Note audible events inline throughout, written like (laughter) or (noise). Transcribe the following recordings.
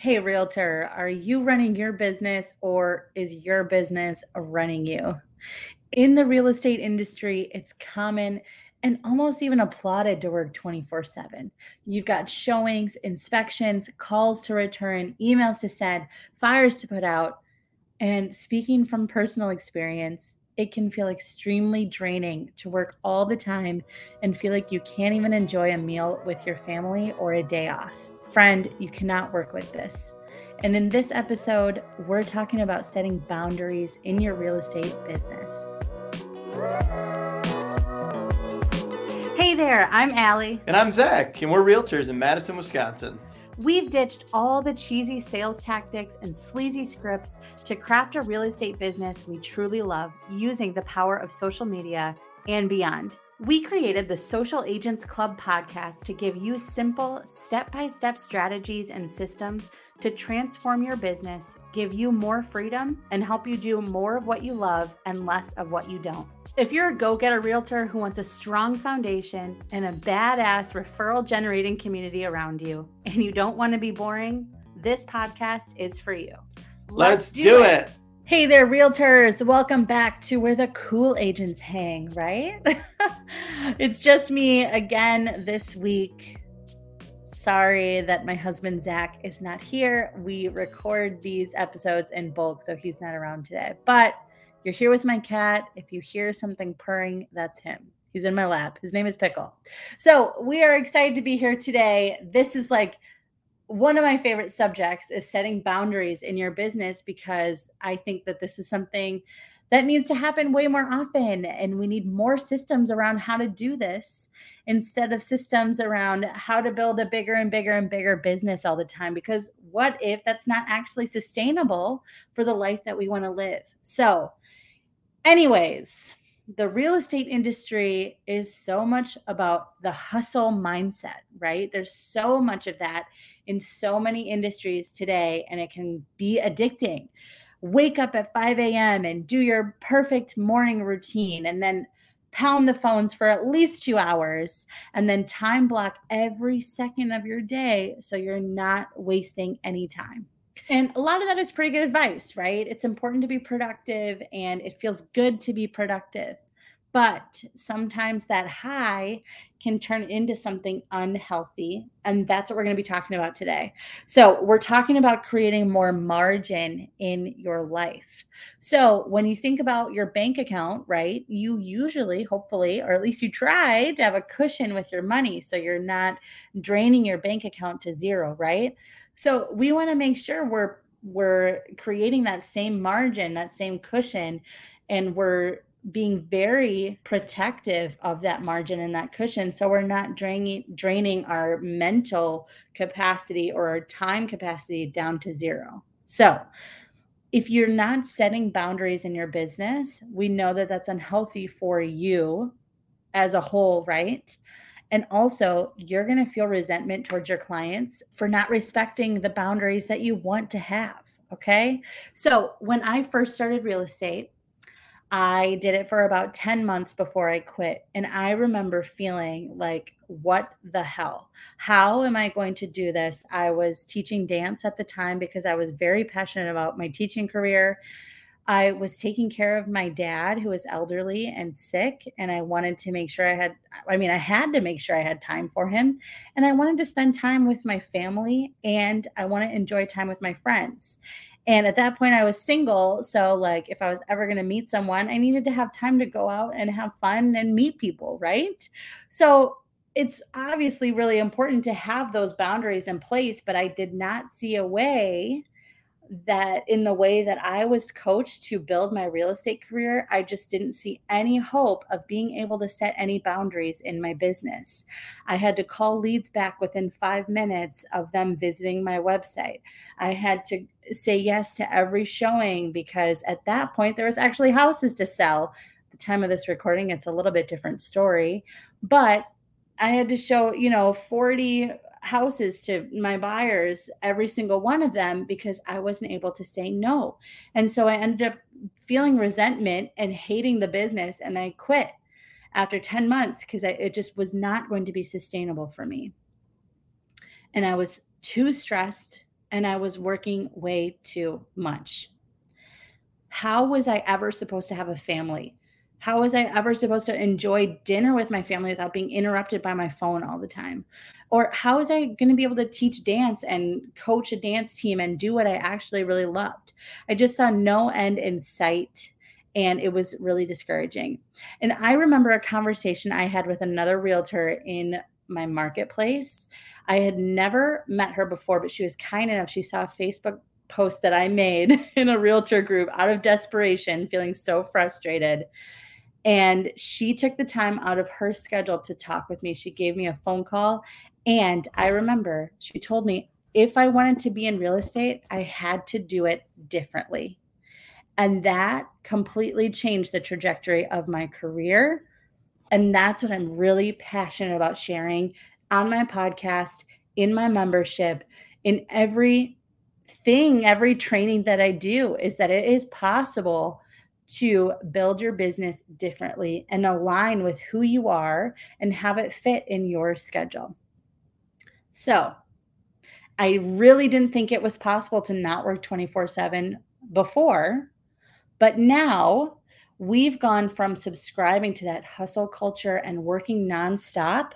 Hey, realtor, are you running your business or is your business running you? In the real estate industry, it's common and almost even applauded to work 24 7. You've got showings, inspections, calls to return, emails to send, fires to put out. And speaking from personal experience, it can feel extremely draining to work all the time and feel like you can't even enjoy a meal with your family or a day off. Friend, you cannot work like this. And in this episode, we're talking about setting boundaries in your real estate business. Hey there, I'm Allie. And I'm Zach, and we're realtors in Madison, Wisconsin. We've ditched all the cheesy sales tactics and sleazy scripts to craft a real estate business we truly love using the power of social media and beyond. We created the Social Agents Club podcast to give you simple, step by step strategies and systems to transform your business, give you more freedom, and help you do more of what you love and less of what you don't. If you're a go getter realtor who wants a strong foundation and a badass referral generating community around you, and you don't want to be boring, this podcast is for you. Let's, Let's do, do it. it. Hey there, realtors. Welcome back to where the cool agents hang, right? (laughs) it's just me again this week. Sorry that my husband Zach is not here. We record these episodes in bulk, so he's not around today. But you're here with my cat. If you hear something purring, that's him. He's in my lap. His name is Pickle. So we are excited to be here today. This is like one of my favorite subjects is setting boundaries in your business because I think that this is something that needs to happen way more often. And we need more systems around how to do this instead of systems around how to build a bigger and bigger and bigger business all the time. Because what if that's not actually sustainable for the life that we want to live? So, anyways, the real estate industry is so much about the hustle mindset, right? There's so much of that in so many industries today, and it can be addicting. Wake up at 5 a.m. and do your perfect morning routine, and then pound the phones for at least two hours, and then time block every second of your day so you're not wasting any time. And a lot of that is pretty good advice, right? It's important to be productive and it feels good to be productive. But sometimes that high can turn into something unhealthy. And that's what we're going to be talking about today. So, we're talking about creating more margin in your life. So, when you think about your bank account, right, you usually, hopefully, or at least you try to have a cushion with your money so you're not draining your bank account to zero, right? So we want to make sure we're we're creating that same margin, that same cushion, and we're being very protective of that margin and that cushion so we're not draining draining our mental capacity or our time capacity down to zero. So, if you're not setting boundaries in your business, we know that that's unhealthy for you as a whole, right? And also, you're going to feel resentment towards your clients for not respecting the boundaries that you want to have. Okay. So, when I first started real estate, I did it for about 10 months before I quit. And I remember feeling like, what the hell? How am I going to do this? I was teaching dance at the time because I was very passionate about my teaching career. I was taking care of my dad who was elderly and sick and I wanted to make sure I had I mean I had to make sure I had time for him and I wanted to spend time with my family and I want to enjoy time with my friends. And at that point I was single, so like if I was ever going to meet someone, I needed to have time to go out and have fun and meet people, right? So it's obviously really important to have those boundaries in place, but I did not see a way that in the way that I was coached to build my real estate career, I just didn't see any hope of being able to set any boundaries in my business. I had to call leads back within five minutes of them visiting my website. I had to say yes to every showing because at that point there was actually houses to sell. At the time of this recording, it's a little bit different story, but I had to show, you know, 40 houses to my buyers, every single one of them, because I wasn't able to say no. And so I ended up feeling resentment and hating the business. And I quit after 10 months because it just was not going to be sustainable for me. And I was too stressed and I was working way too much. How was I ever supposed to have a family? How was I ever supposed to enjoy dinner with my family without being interrupted by my phone all the time? Or how was I going to be able to teach dance and coach a dance team and do what I actually really loved? I just saw no end in sight and it was really discouraging. And I remember a conversation I had with another realtor in my marketplace. I had never met her before, but she was kind enough. She saw a Facebook post that I made (laughs) in a realtor group out of desperation, feeling so frustrated. And she took the time out of her schedule to talk with me. She gave me a phone call. And I remember she told me if I wanted to be in real estate, I had to do it differently. And that completely changed the trajectory of my career. And that's what I'm really passionate about sharing on my podcast, in my membership, in every thing, every training that I do is that it is possible to build your business differently and align with who you are and have it fit in your schedule. So, I really didn't think it was possible to not work 24 7 before, but now we've gone from subscribing to that hustle culture and working nonstop.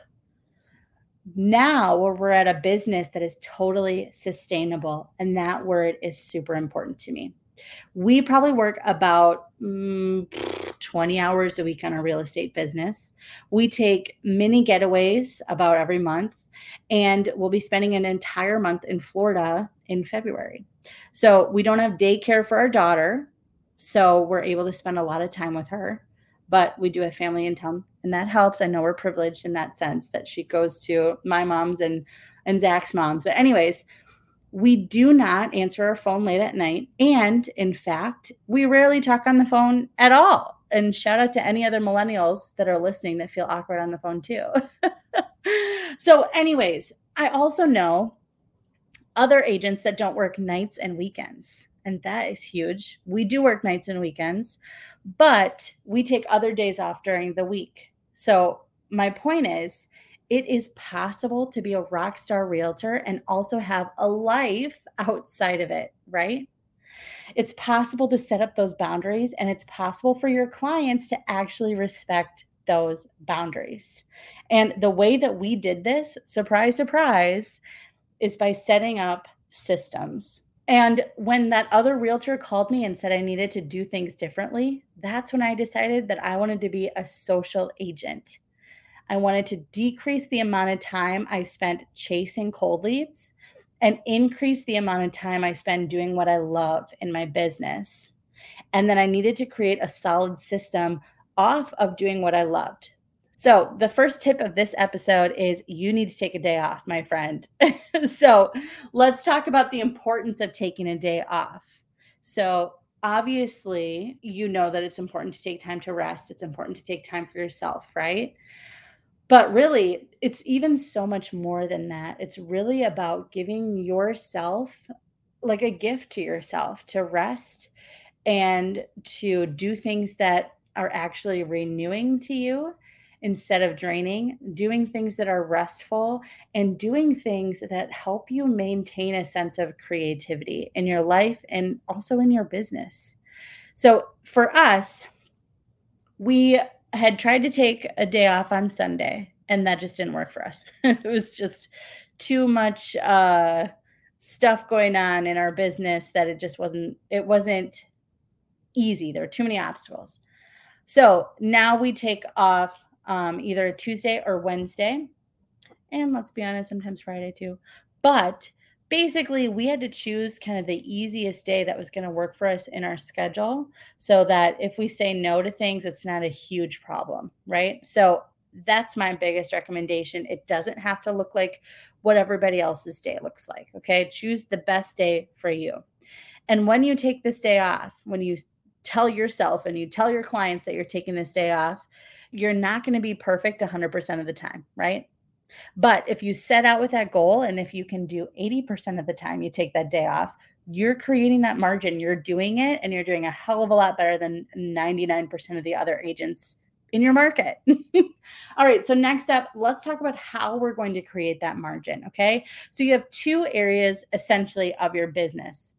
Now we're at a business that is totally sustainable. And that word is super important to me. We probably work about mm, 20 hours a week on our real estate business. We take mini getaways about every month, and we'll be spending an entire month in Florida in February. So we don't have daycare for our daughter. So we're able to spend a lot of time with her. But we do have family in town, and that helps. I know we're privileged in that sense that she goes to my mom's and and Zach's mom's. But anyways, we do not answer our phone late at night. And in fact, we rarely talk on the phone at all. And shout out to any other millennials that are listening that feel awkward on the phone too. (laughs) so, anyways, I also know other agents that don't work nights and weekends. And that is huge. We do work nights and weekends, but we take other days off during the week. So, my point is, it is possible to be a rock star realtor and also have a life (laughs) outside of it, right? It's possible to set up those boundaries and it's possible for your clients to actually respect those boundaries. And the way that we did this, surprise, surprise, is by setting up systems. And when that other realtor called me and said I needed to do things differently, that's when I decided that I wanted to be a social agent. I wanted to decrease the amount of time I spent chasing cold leads and increase the amount of time I spend doing what I love in my business. And then I needed to create a solid system off of doing what I loved. So, the first tip of this episode is you need to take a day off, my friend. (laughs) so, let's talk about the importance of taking a day off. So, obviously, you know that it's important to take time to rest, it's important to take time for yourself, right? But really, it's even so much more than that. It's really about giving yourself like a gift to yourself to rest and to do things that are actually renewing to you instead of draining, doing things that are restful, and doing things that help you maintain a sense of creativity in your life and also in your business. So for us, we had tried to take a day off on Sunday, and that just didn't work for us. (laughs) it was just too much uh, stuff going on in our business that it just wasn't. It wasn't easy. There were too many obstacles. So now we take off um, either Tuesday or Wednesday, and let's be honest, sometimes Friday too. But basically we had to choose kind of the easiest day that was going to work for us in our schedule so that if we say no to things it's not a huge problem right? So that's my biggest recommendation. It doesn't have to look like what everybody else's day looks like okay? Choose the best day for you. And when you take this day off when you tell yourself and you tell your clients that you're taking this day off you're not going to be perfect 100% of the time right but if you set out with that goal and if you can do 80% of the time you take that day off, you're creating that margin, you're doing it, and you're doing a hell of a lot better than 99% of the other agents in your market. (laughs) All right, so next up, let's talk about how we're going to create that margin. Okay, so you have two areas essentially of your business.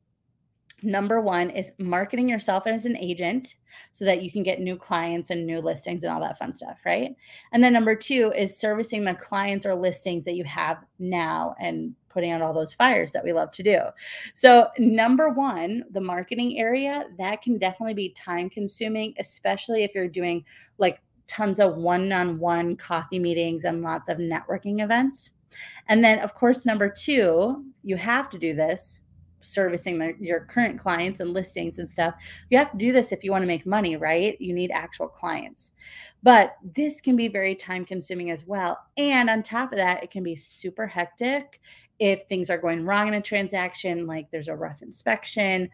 Number one is marketing yourself as an agent so that you can get new clients and new listings and all that fun stuff, right? And then number two is servicing the clients or listings that you have now and putting out all those fires that we love to do. So, number one, the marketing area, that can definitely be time consuming, especially if you're doing like tons of one on one coffee meetings and lots of networking events. And then, of course, number two, you have to do this servicing your current clients and listings and stuff. You have to do this if you want to make money, right? You need actual clients. But this can be very time consuming as well. And on top of that, it can be super hectic if things are going wrong in a transaction, like there's a rough inspection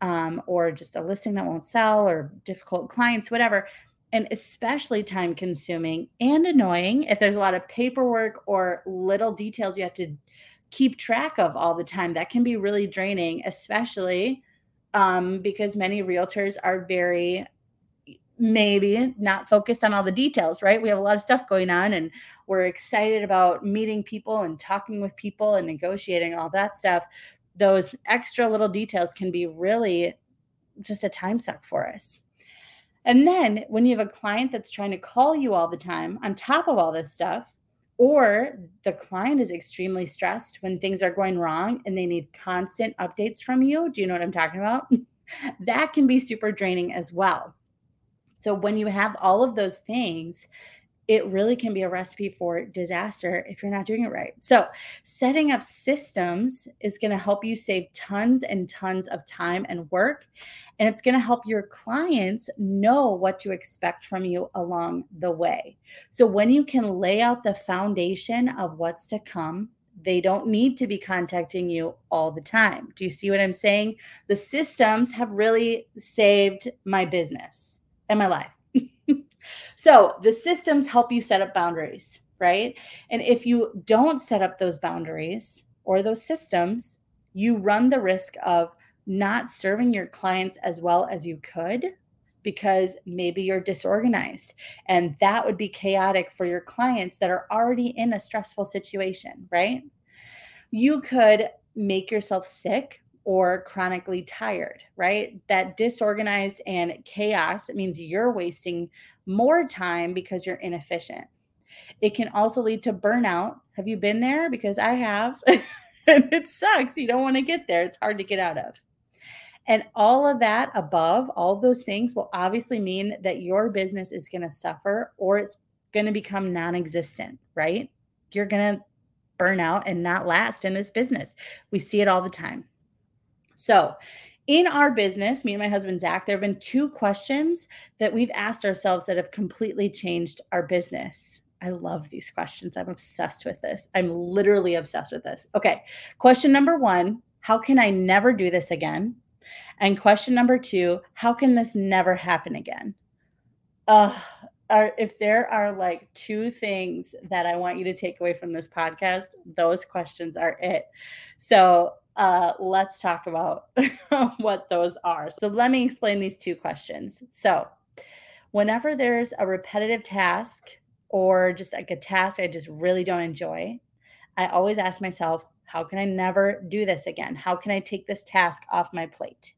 um, or just a listing that won't sell or difficult clients, whatever and especially time consuming and annoying if there's a lot of paperwork or little details you have to keep track of all the time. That can be really draining, especially um, because many realtors are very maybe not focused on all the details, right? We have a lot of stuff going on and we're excited about meeting people and talking with people and negotiating all that stuff. Those extra little details can be really just a time suck for us. And then when you have a client that's trying to call you all the time on top of all this stuff, or the client is extremely stressed when things are going wrong and they need constant updates from you. Do you know what I'm talking about? (laughs) that can be super draining as well. So when you have all of those things, it really can be a recipe for disaster if you're not doing it right. So, setting up systems is going to help you save tons and tons of time and work. And it's going to help your clients know what to expect from you along the way. So, when you can lay out the foundation of what's to come, they don't need to be contacting you all the time. Do you see what I'm saying? The systems have really saved my business and my life. So the systems help you set up boundaries, right? And if you don't set up those boundaries or those systems, you run the risk of not serving your clients as well as you could because maybe you're disorganized and that would be chaotic for your clients that are already in a stressful situation, right? You could make yourself sick or chronically tired, right? That disorganized and chaos means you're wasting more time because you're inefficient. It can also lead to burnout. Have you been there? Because I have. (laughs) and it sucks. You don't want to get there. It's hard to get out of. And all of that above, all those things will obviously mean that your business is going to suffer or it's going to become non existent, right? You're going to burn out and not last in this business. We see it all the time. So, in our business, me and my husband Zach, there have been two questions that we've asked ourselves that have completely changed our business. I love these questions. I'm obsessed with this. I'm literally obsessed with this. Okay. Question number one How can I never do this again? And question number two How can this never happen again? Uh, are, if there are like two things that I want you to take away from this podcast, those questions are it. So uh, let's talk about (laughs) what those are. So, let me explain these two questions. So, whenever there's a repetitive task or just like a task I just really don't enjoy, I always ask myself, how can I never do this again? How can I take this task off my plate?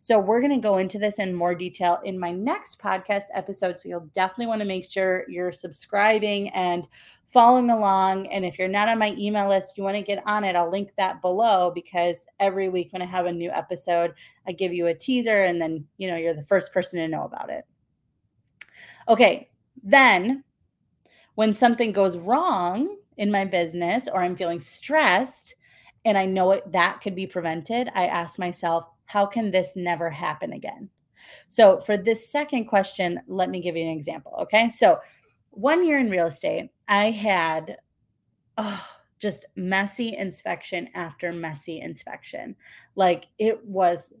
So, we're going to go into this in more detail in my next podcast episode. So, you'll definitely want to make sure you're subscribing and following along. And if you're not on my email list, you want to get on it, I'll link that below because every week when I have a new episode, I give you a teaser and then, you know, you're the first person to know about it. Okay. Then when something goes wrong in my business or I'm feeling stressed and I know it, that could be prevented, I ask myself, how can this never happen again? So, for this second question, let me give you an example. Okay. So, one year in real estate, I had oh, just messy inspection after messy inspection. Like it was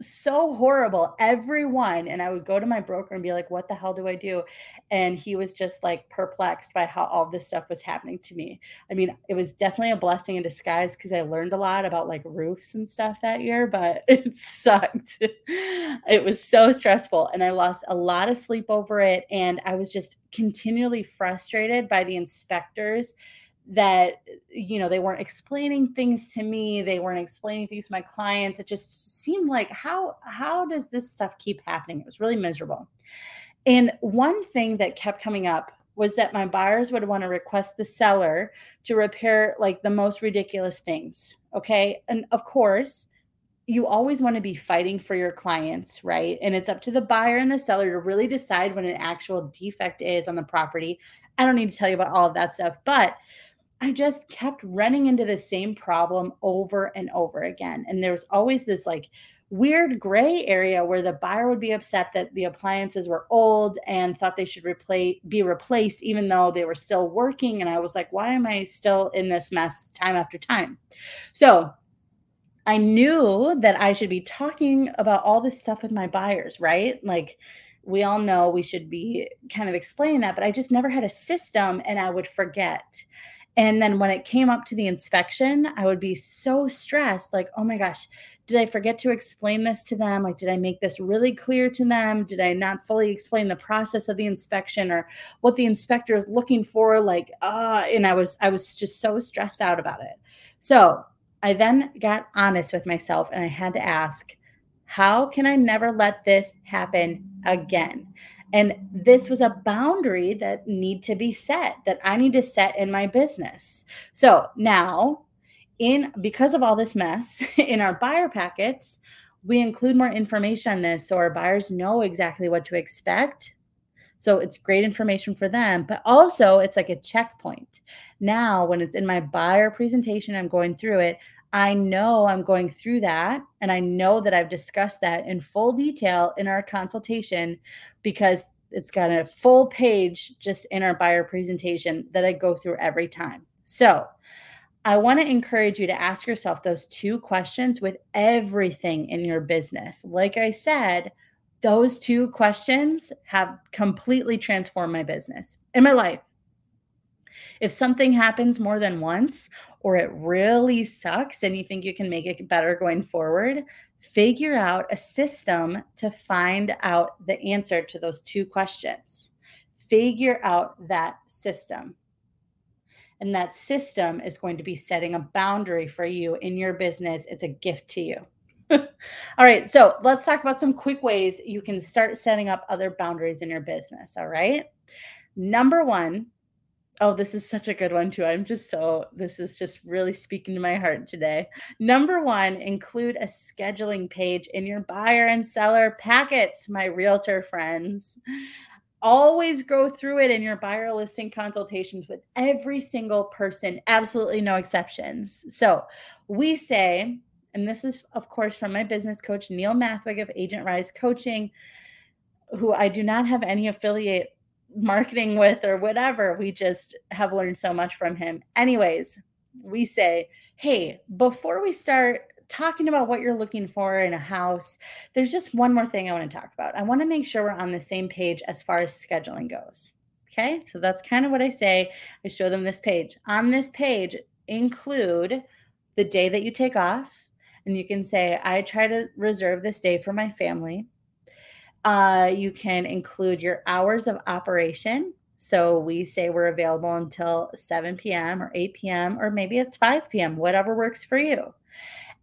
so horrible. Everyone. And I would go to my broker and be like, what the hell do I do? And he was just like perplexed by how all this stuff was happening to me. I mean, it was definitely a blessing in disguise because I learned a lot about like roofs and stuff that year, but (laughs) it sucked. it was so stressful. And I lost a lot of sleep over it. And I was just continually frustrated by the inspectors that you know they weren't explaining things to me they weren't explaining things to my clients it just seemed like how how does this stuff keep happening it was really miserable and one thing that kept coming up was that my buyers would want to request the seller to repair like the most ridiculous things okay and of course you always want to be fighting for your clients, right? And it's up to the buyer and the seller to really decide when an actual defect is on the property. I don't need to tell you about all of that stuff, but I just kept running into the same problem over and over again. And there's always this like weird gray area where the buyer would be upset that the appliances were old and thought they should replace be replaced even though they were still working and I was like why am I still in this mess time after time. So, I knew that I should be talking about all this stuff with my buyers, right? Like we all know we should be kind of explaining that, but I just never had a system and I would forget. And then when it came up to the inspection, I would be so stressed like, oh my gosh, did I forget to explain this to them? Like, did I make this really clear to them? Did I not fully explain the process of the inspection or what the inspector is looking for? Like, uh, and I was, I was just so stressed out about it. So I then got honest with myself and I had to ask, how can I never let this happen again? And this was a boundary that need to be set that I need to set in my business. So now in because of all this mess (laughs) in our buyer packets, we include more information on this so our buyers know exactly what to expect. So it's great information for them, but also it's like a checkpoint. Now, when it's in my buyer presentation, I'm going through it. I know I'm going through that and I know that I've discussed that in full detail in our consultation because it's got a full page just in our buyer presentation that I go through every time. So, I want to encourage you to ask yourself those two questions with everything in your business. Like I said, those two questions have completely transformed my business and my life. If something happens more than once or it really sucks and you think you can make it better going forward, figure out a system to find out the answer to those two questions. Figure out that system. And that system is going to be setting a boundary for you in your business. It's a gift to you. (laughs) all right. So let's talk about some quick ways you can start setting up other boundaries in your business. All right. Number one, Oh, this is such a good one too. I'm just so this is just really speaking to my heart today. Number 1, include a scheduling page in your buyer and seller packets, my realtor friends. Always go through it in your buyer listing consultations with every single person, absolutely no exceptions. So, we say, and this is of course from my business coach Neil Mathweg of Agent Rise Coaching, who I do not have any affiliate marketing with or whatever. We just have learned so much from him. Anyways, we say, hey, before we start talking about what you're looking for in a house, there's just one more thing I want to talk about. I want to make sure we're on the same page as far as scheduling goes. Okay, so that's kind of what I say. I show them this page. On this page, include the day that you take off. And you can say, I try to reserve this day for my family. Uh, you can include your hours of operation. So we say we're available until 7 p.m. or 8 p.m. or maybe it's 5 p.m., whatever works for you.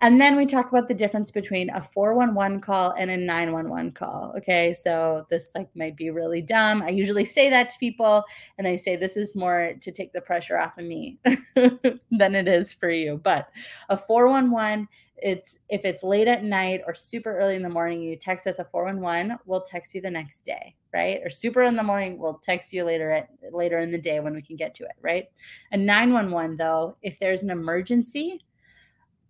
And then we talk about the difference between a 411 call and a 911 call. Okay. So this like might be really dumb. I usually say that to people and I say this is more to take the pressure off of me (laughs) than it is for you. But a 411 it's if it's late at night or super early in the morning, you text us a 411, we'll text you the next day, right? Or super in the morning, we'll text you later at later in the day when we can get to it, right? A 911 though, if there's an emergency,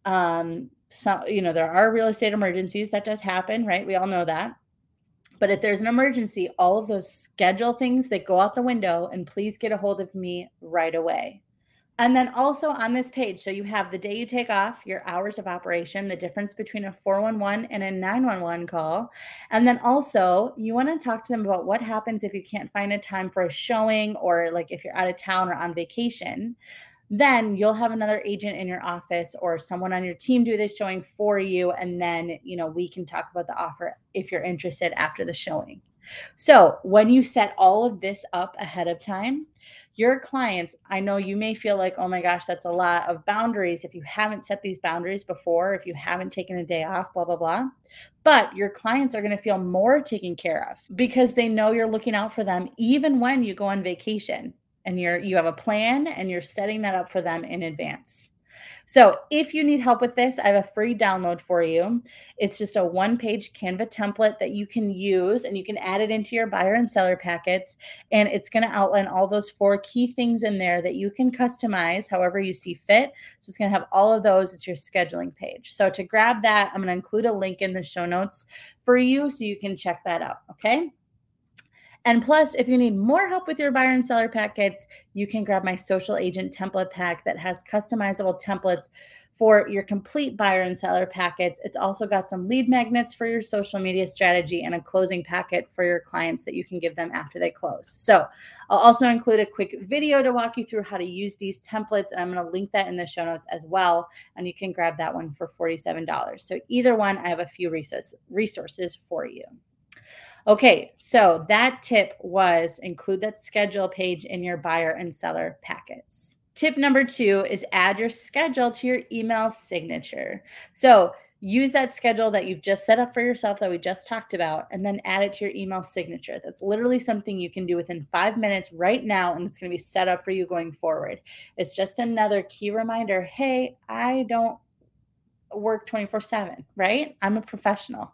um, so you know, there are real estate emergencies that does happen, right? We all know that. But if there's an emergency, all of those schedule things that go out the window and please get a hold of me right away. And then also on this page, so you have the day you take off, your hours of operation, the difference between a 411 and a 911 call. And then also, you want to talk to them about what happens if you can't find a time for a showing or like if you're out of town or on vacation. Then you'll have another agent in your office or someone on your team do this showing for you. And then, you know, we can talk about the offer if you're interested after the showing. So, when you set all of this up ahead of time, your clients, I know you may feel like, oh my gosh, that's a lot of boundaries. If you haven't set these boundaries before, if you haven't taken a day off, blah, blah, blah. But your clients are going to feel more taken care of because they know you're looking out for them even when you go on vacation and you're you have a plan and you're setting that up for them in advance. So, if you need help with this, I have a free download for you. It's just a one page Canva template that you can use and you can add it into your buyer and seller packets. And it's going to outline all those four key things in there that you can customize however you see fit. So, it's going to have all of those. It's your scheduling page. So, to grab that, I'm going to include a link in the show notes for you so you can check that out. Okay. And plus, if you need more help with your buyer and seller packets, you can grab my social agent template pack that has customizable templates for your complete buyer and seller packets. It's also got some lead magnets for your social media strategy and a closing packet for your clients that you can give them after they close. So, I'll also include a quick video to walk you through how to use these templates. And I'm going to link that in the show notes as well. And you can grab that one for $47. So, either one, I have a few resources for you. Okay, so that tip was include that schedule page in your buyer and seller packets. Tip number two is add your schedule to your email signature. So use that schedule that you've just set up for yourself that we just talked about and then add it to your email signature. That's literally something you can do within five minutes right now, and it's going to be set up for you going forward. It's just another key reminder hey, I don't work 24 7, right? I'm a professional.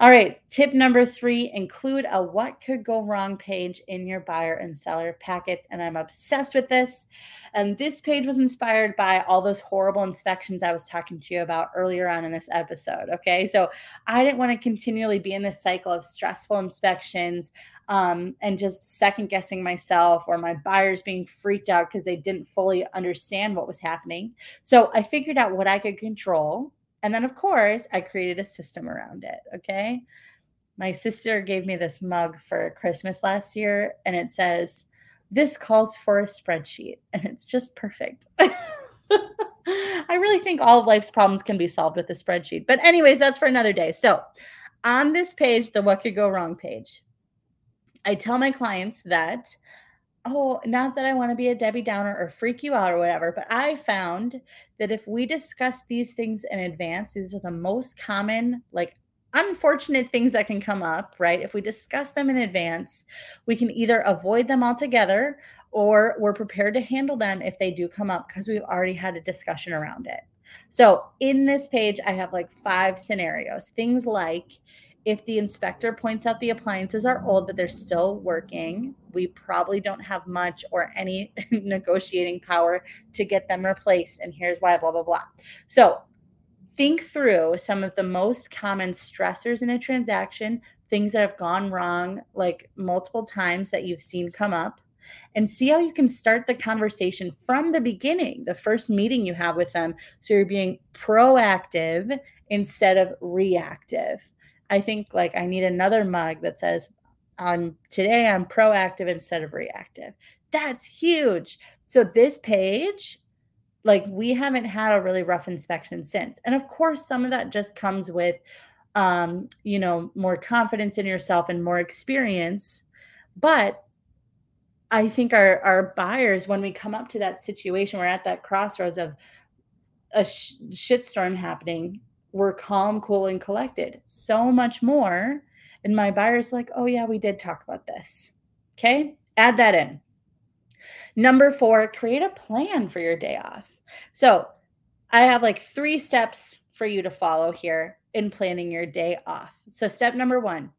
All right. Tip number three include a what could go wrong page in your buyer and seller packets. And I'm obsessed with this. And this page was inspired by all those horrible inspections I was talking to you about earlier on in this episode. Okay. So I didn't want to continually be in this cycle of stressful inspections um, and just second guessing myself or my buyers being freaked out because they didn't fully understand what was happening. So I figured out what I could control. And then, of course, I created a system around it. Okay. My sister gave me this mug for Christmas last year, and it says, This calls for a spreadsheet. (laughs) And it's just perfect. (laughs) I really think all of life's problems can be solved with a spreadsheet. But, anyways, that's for another day. So, on this page, the What Could Go Wrong page, I tell my clients that, oh, not that I want to be a Debbie Downer or freak you out or whatever, but I found that if we discuss these things in advance, these are the most common, like unfortunate things that can come up, right? If we discuss them in advance, we can either avoid them altogether or we're prepared to handle them if they do come up because we've already had a discussion around it. So, in this page, I have like five scenarios. Things like if the inspector points out the appliances are old, but they're still working, we probably don't have much or any (laughs) negotiating power to get them replaced. And here's why, blah, blah, blah. So think through some of the most common stressors in a transaction, things that have gone wrong like multiple times that you've seen come up, and see how you can start the conversation from the beginning, the first meeting you have with them. So you're being proactive instead of reactive. I think like I need another mug that says, "I'm today I'm proactive instead of reactive." That's huge. So this page, like we haven't had a really rough inspection since. And of course, some of that just comes with um, you know, more confidence in yourself and more experience. But I think our our buyers, when we come up to that situation, we're at that crossroads of a sh- shitstorm happening were calm, cool, and collected. So much more. And my buyer's like, oh, yeah, we did talk about this. Okay. Add that in. Number four, create a plan for your day off. So I have like three steps for you to follow here in planning your day off. So, step number one,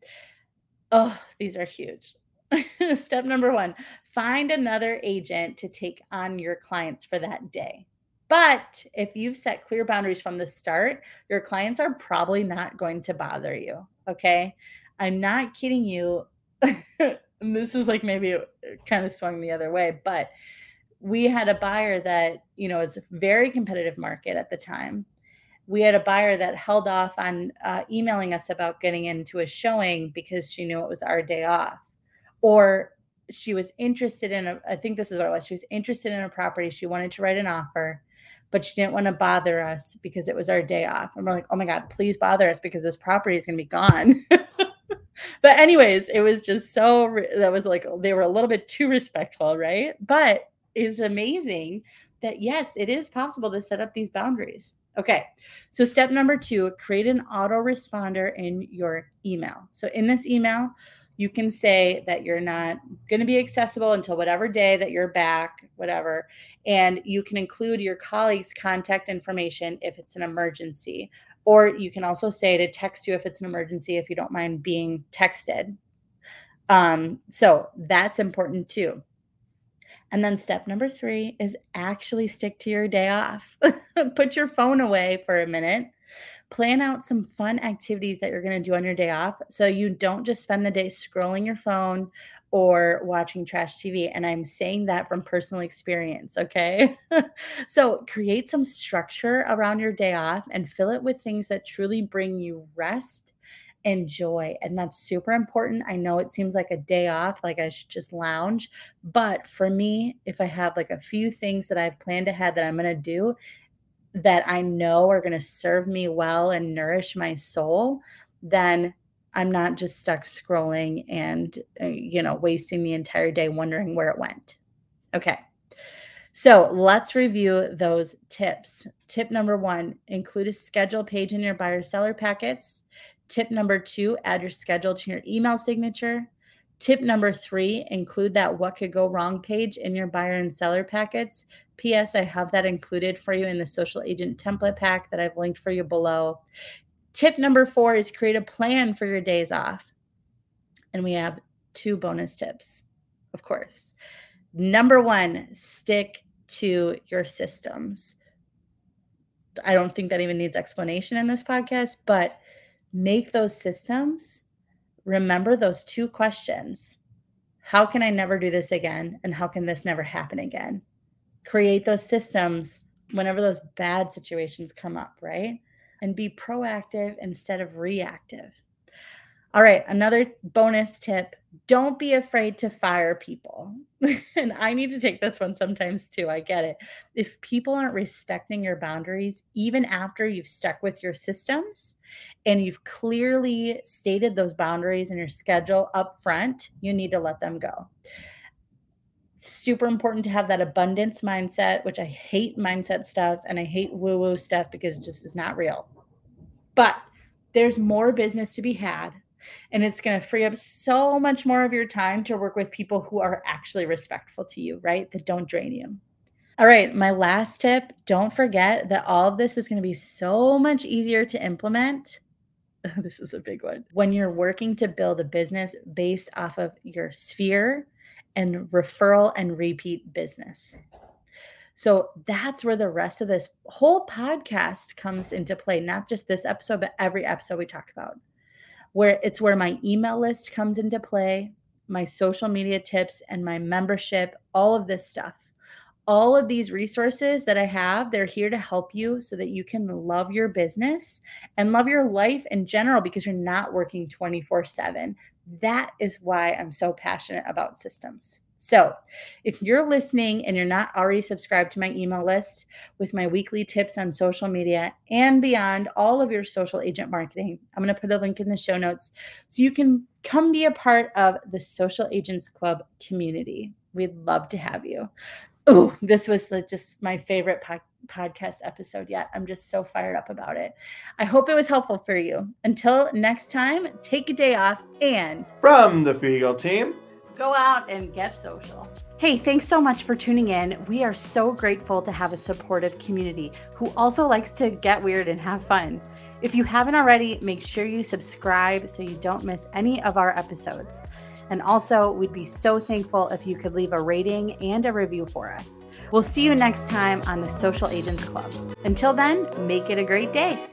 oh, these are huge. (laughs) step number one, find another agent to take on your clients for that day. But if you've set clear boundaries from the start, your clients are probably not going to bother you. Okay. I'm not kidding you. (laughs) this is like maybe kind of swung the other way, but we had a buyer that, you know, was a very competitive market at the time. We had a buyer that held off on uh, emailing us about getting into a showing because she knew it was our day off. Or she was interested in a, I think this is what it was. She was interested in a property. She wanted to write an offer, but she didn't want to bother us because it was our day off. And we're like, oh my God, please bother us because this property is going to be gone. (laughs) but anyways, it was just so that was like they were a little bit too respectful, right? But it's amazing that yes, it is possible to set up these boundaries. Okay. So step number 2, create an autoresponder in your email. So in this email, you can say that you're not going to be accessible until whatever day that you're back, whatever. And you can include your colleagues' contact information if it's an emergency or you can also say to text you if it's an emergency, if you don't mind being texted. Um, so that's important too. And then step number three is actually stick to your day off. (laughs) Put your phone away for a minute. Plan out some fun activities that you're going to do on your day off so you don't just spend the day scrolling your phone or watching trash TV. And I'm saying that from personal experience. Okay. (laughs) so create some structure around your day off and fill it with things that truly bring you rest and joy. And that's super important. I know it seems like a day off, like I should just lounge. But for me, if I have like a few things that I've planned ahead that I'm going to do, that I know are going to serve me well and nourish my soul, then I'm not just stuck scrolling and, uh, you know, wasting the entire day wondering where it went. Okay. So let's review those tips. Tip number one include a schedule page in your buyer seller packets. Tip number two add your schedule to your email signature. Tip number three include that what could go wrong page in your buyer and seller packets. P.S. I have that included for you in the social agent template pack that I've linked for you below. Tip number four is create a plan for your days off. And we have two bonus tips, of course. Number one, stick to your systems. I don't think that even needs explanation in this podcast, but make those systems. Remember those two questions How can I never do this again? And how can this never happen again? Create those systems whenever those bad situations come up, right? and be proactive instead of reactive. All right, another bonus tip don't be afraid to fire people. (laughs) and I need to take this one sometimes too. I get it. If people aren't respecting your boundaries, even after you've stuck with your systems and you've clearly stated those boundaries in your schedule up front, you need to let them go super important to have that abundance mindset, which I hate mindset stuff and I hate woo woo stuff because it just is not real. But there's more business to be had. And it's going to free up so much more of your time to work with people who are actually respectful to you, right? That don't drain you. All right, my last tip don't forget that all of this is going to be so much easier to implement. (laughs) this is a big one. When you're working to build a business based off of your sphere and referral and repeat business. So that's where the rest of this whole podcast comes into play, not just this episode, but every episode we talk about. Where it's where my email list comes into play, my social media tips, and my membership, all of this stuff. All of these resources that I have, they're here to help you so that you can love your business and love your life in general because you're not working 24 7. That is why I'm so passionate about systems. So, if you're listening and you're not already subscribed to my email list with my weekly tips on social media and beyond all of your social agent marketing, I'm going to put a link in the show notes so you can come be a part of the Social Agents Club community. We'd love to have you. Oh, this was the, just my favorite po- podcast episode yet. I'm just so fired up about it. I hope it was helpful for you. Until next time, take a day off and from the Fiegel team, go out and get social. Hey, thanks so much for tuning in. We are so grateful to have a supportive community who also likes to get weird and have fun. If you haven't already, make sure you subscribe so you don't miss any of our episodes. And also, we'd be so thankful if you could leave a rating and a review for us. We'll see you next time on the Social Agents Club. Until then, make it a great day.